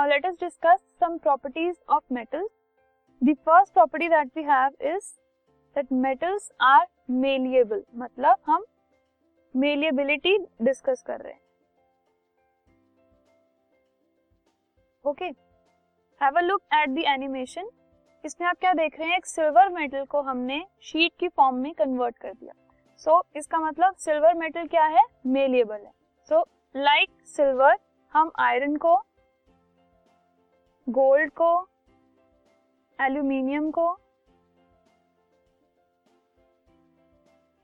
Now let us discuss some properties of metals the first property that we have is that metals are malleable मतलब हम malleability discuss कर रहे हैं। Okay have a look at the animation इसमें आप क्या देख रहे हैं? एक सिल्वर मेटल को हमने शीट की फॉर्म में कन्वर्ट कर दिया। सो so, इसका मतलब सिल्वर मेटल क्या है? मेलिएबल है। सो लाइक सिल्वर हम आयरन को गोल्ड को, एल्यूमिनियम को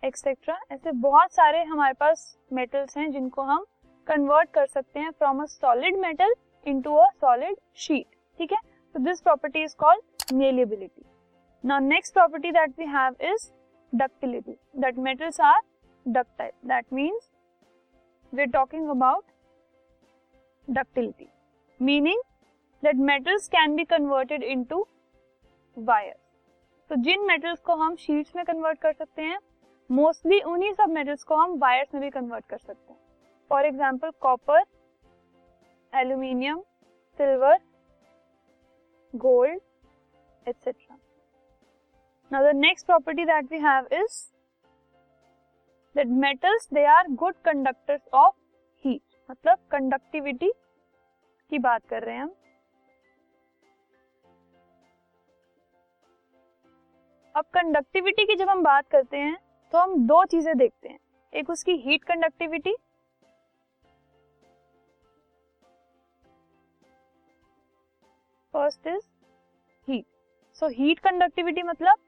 एक्सेट्रा ऐसे बहुत सारे हमारे पास मेटल्स हैं जिनको हम कन्वर्ट कर सकते हैं from a solid metal into a solid sheet ठीक है? तो this property is called malleability now next property that we have is ductility that metals are ductile that means we are talking about ductility meaning that metals can be converted into wire तो जिन metals को हम sheets में convert कर सकते हैं mostly उन्हीं सब मेटल्स को हम वायर्स में भी कन्वर्ट कर सकते हैं. For example copper aluminium silver gold etcetera now the next property that we have is that metals they are good conductors of heat मतलब कंडक्टिविटी की बात कर रहे हैं हम. अब कंडक्टिविटी की जब हम बात करते हैं तो हम दो चीज़ें देखते हैं। एक उसकी heat conductivity first is heat so heat conductivity मतलब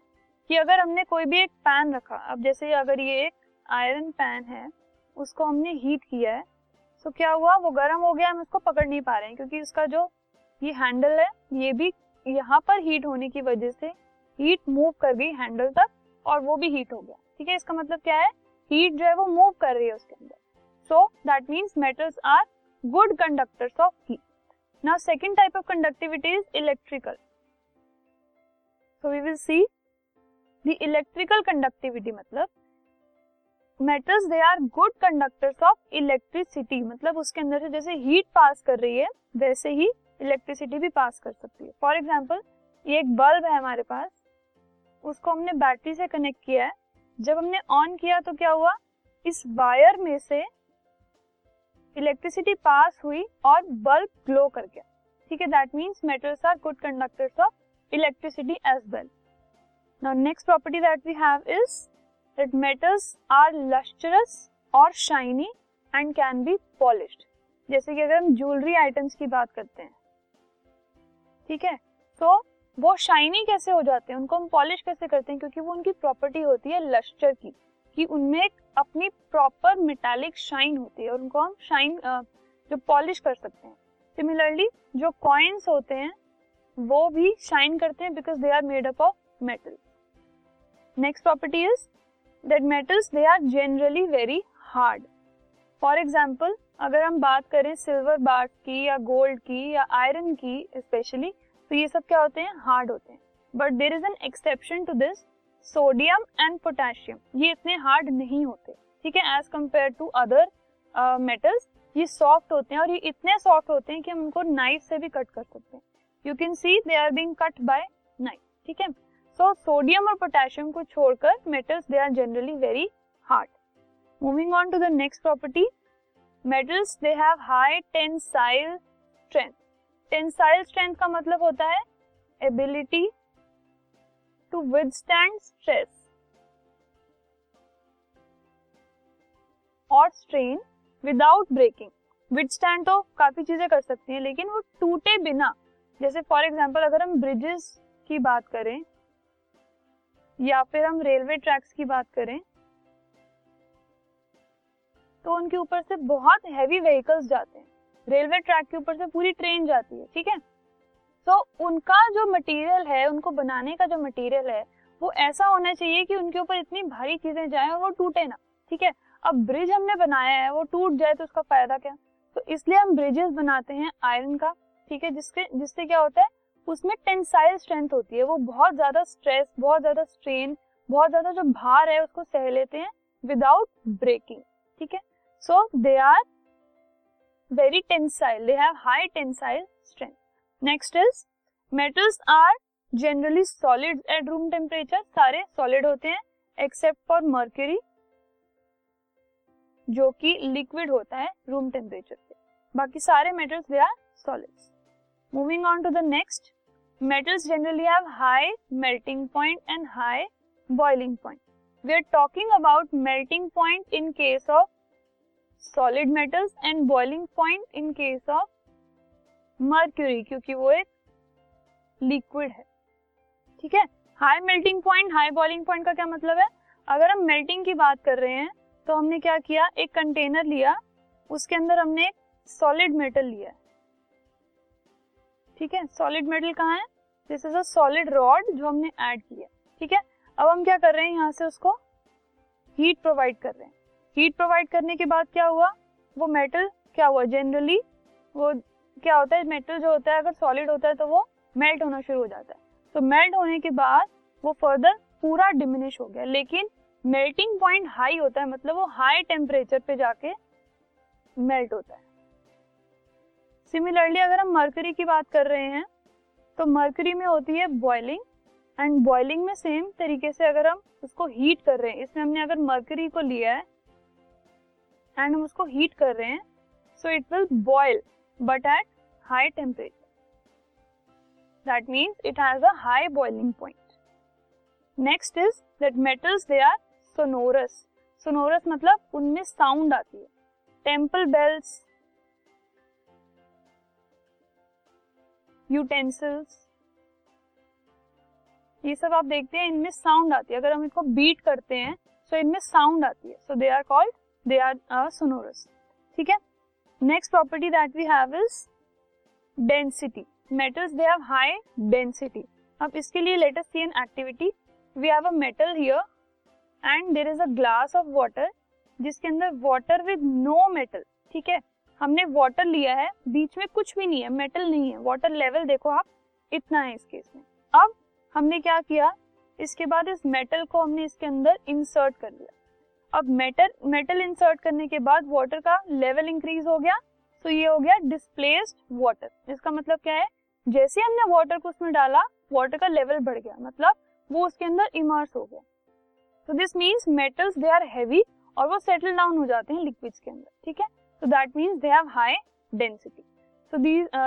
कि अगर हमने कोई भी एक पैन रखा, अब जैसे अगर ये एक आयरन पैन है, उसको हमने हीट किया है तो क्या हुआ? वो गर्म हो गया, हम इसको पकड़ नहीं पा रहे हैं, क्योंकि इसका जो ये हैंडल है, ये भी यहाँ पर हीट होने की वजह से हीट मूव कर गई हैंडल तक और वो भी हीट हो गया। ठीक है, इसका मतलब क्या है? हीट जो है वो मूव कर रही है उसके अंदर। So that means metals are good conductors of heat now second type of conductivity is electrical. So, we will see the electrical conductivity मतलब metals they are good conductors of electricity मतलब उसके अंदर से जैसे हीट पास कर रही है, वैसे ही इलेक्ट्रिसिटी भी पास कर सकती है। फॉर एग्ज़ाम्पल ये एक बल्ब है हमारे पास। उसको हमने बैटरी से कनेक्ट किया है। जब हमने ऑन किया तो क्या हुआ? इस वायर में से इलेक्ट्रिसिटी पास हुई और बल्ब ग्लो कर गया। ठीक है that means metals are good conductors of electricity as well now next property that we have is that metals are lustrous और shiny and can be polished जैसे कि अगर हम ज्वेलरी आइटम्स की बात करते हैं। ठीक है तो वो शाइनी कैसे हो जाते हैं? उनको हम पॉलिश कैसे करते हैं? क्योंकि वो उनकी प्रॉपर्टी होती है लस्टर की, कि उनमें एक अपनी प्रॉपर मेटालिक शाइन होती है और उनको हम शाइन जो पॉलिश कर सकते हैं। सिमिलरली जो कॉइन्स होते हैं, वो भी शाइन करते हैं because they are made up of metal next property is that metals they are generally very hard for example अगर हम बात करें सिल्वर बार्स की या गोल्ड की या आयरन की स्पेशली तो ये सब क्या होते हैं? हार्ड होते हैं. But there is an exception to this sodium and potassium ये इतने हार्ड नहीं होते. ठीक है? As compare to other metals ये सॉफ्ट होते हैं और ये इतने सॉफ्ट होते हैं कि हम उनको नाइफ से भी कट कर सकते हैं. You can see they are being cut by knife ठीक है? सो सोडियम और पोटेशियम को छोड़कर metals they are generally very hard moving on to the next property metals they have high tensile strength tensile strength का मतलब होता है ability to withstand stress और स्ट्रेन विदाउट ब्रेकिंग। विदस्टैंड तो काफ़ी चीज़ें कर सकती हैं, लेकिन वो टूटे बिना, जैसे फॉर एग्जांपल अगर हम ब्रिजेस की बात करें, या फिर हम रेलवे ट्रैक्स की बात करें तो उनके ऊपर से बहुत हैवी व्हीकल्स जाते हैं। रेलवे ट्रैक के ऊपर से पूरी ट्रेन जाती है, ठीक है? तो उनका जो मटेरियल है, उनको बनाने का जो मटेरियल है, वो ऐसा होना चाहिए कि उनके ऊपर इतनी भारी चीज़ें जाए और वो टूटे ना, ठीक है? अब ब्रिज हमने बनाया है, वो टूट जाए तो उसका फ़ायदा क्या? तो इसलिए हम ब्रिजेस बनाते हैं आयरन का, ठीक है? जिसके, जिससे क्या होता है? उसमें टेंसाइल स्ट्रेंथ होती है, वो बहुत ज़्यादा स्ट्रेस बहुत ज़्यादा स्ट्रेन बहुत ज़्यादा जो भार है, उसको सह लेते हैं विदाउट ब्रेकिंग ठीक है? So they are very tensile they have high tensile strength next is metals are generally solid at room temperature सारे सॉलिड होते हैं एक्सेप्ट फॉर मर्क्यूरी जो कि लिक्विड होता है रूम टेम्परेचर पे। बाकी सारे metals they are solids moving on to the next metals generally have high melting point and high boiling point. We are talking about melting point in case of solid metals and boiling point in case of mercury, क्योंकि वो एक liquid है। ठीक है? High melting point high boiling point का क्या मतलब है? अगर हम मेल्टिंग की बात कर रहे हैं तो हमने क्या किया? एक कंटेनर लिया, उसके अंदर हमने एक सॉलिड मेटल लिया ठीक है? सॉलिड मेटल कहाँ है? This is a solid rod जो हमने ऐड किया ठीक है? अब हम क्या कर रहे हैं? यहाँ से उसको हीट प्रोवाइड कर रहे हैं। हीट प्रोवाइड करने के बाद क्या हुआ? वो मेटल क्या हुआ? जनरली वो क्या होता है? मेटल जो होता है, अगर सॉलिड होता है तो वो मेल्ट होना शुरू हो जाता है। तो मेल्ट होने के बाद वो फर्दर पूरा डिमिनिश हो गया। लेकिन मेल्टिंग पॉइंट हाई होता है मतलब वो हाई टेम्परेचर पे जाके मेल्ट होता है। सिमिलरली अगर हम मर्करी की बात कर रहे हैं तो मर्करी में होती है बॉइलिंग एंड बॉइलिंग में सेम तरीके से अगर हम उसको हीट कर रहे हैं, इसमें हमने अगर मर्करी को लिया है एंड हम उसको हीट कर रहे हैं so it will boil but at high temperature that means it has a high boiling point next is that metals they are sonorous sonorous मतलब उनमें साउंड आती है. टेंपल बेल्स यूटेंसिल्स ये सब आप देखते हैं, इनमें साउंड आती है. अगर हम इनको बीट करते हैं तो इनमें साउंड आती है. So they are called they are sonorous ठीक है? Next property that we have is density metals they have high density अब इसके लिए let us see an activity we have a metal here and there is a glass of water जिसके अंदर water with no metal ठीक है? हमने water लिया है, बीच में कुछ भी नहीं है मेटल नहीं है. वाटर लेवल देखो आप, इतना है इस केस में. अब हमने क्या किया? इसके बाद इस मेटल को हमने इसके अंदर इंसर्ट कर लिया अब मेटल मेटल इंसर्ट करने के बाद वाटर का लेवल इंक्रीज हो गया। तो ये हो गया डिस्प्लेस्ड वाटर जिसका मतलब क्या है? जैसे हमने वाटर को उसमें डाला वाटर का लेवल बढ़ गया। मतलब वो उसके अंदर इमर्स हो गया। तो this means metals they are heavy और वो सेटल डाउन हो जाते हैं लिक्विड्स के अंदर। ठीक है? तो that means they have high density so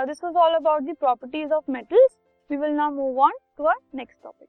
this was all about the properties of metals we will now move on to our next topic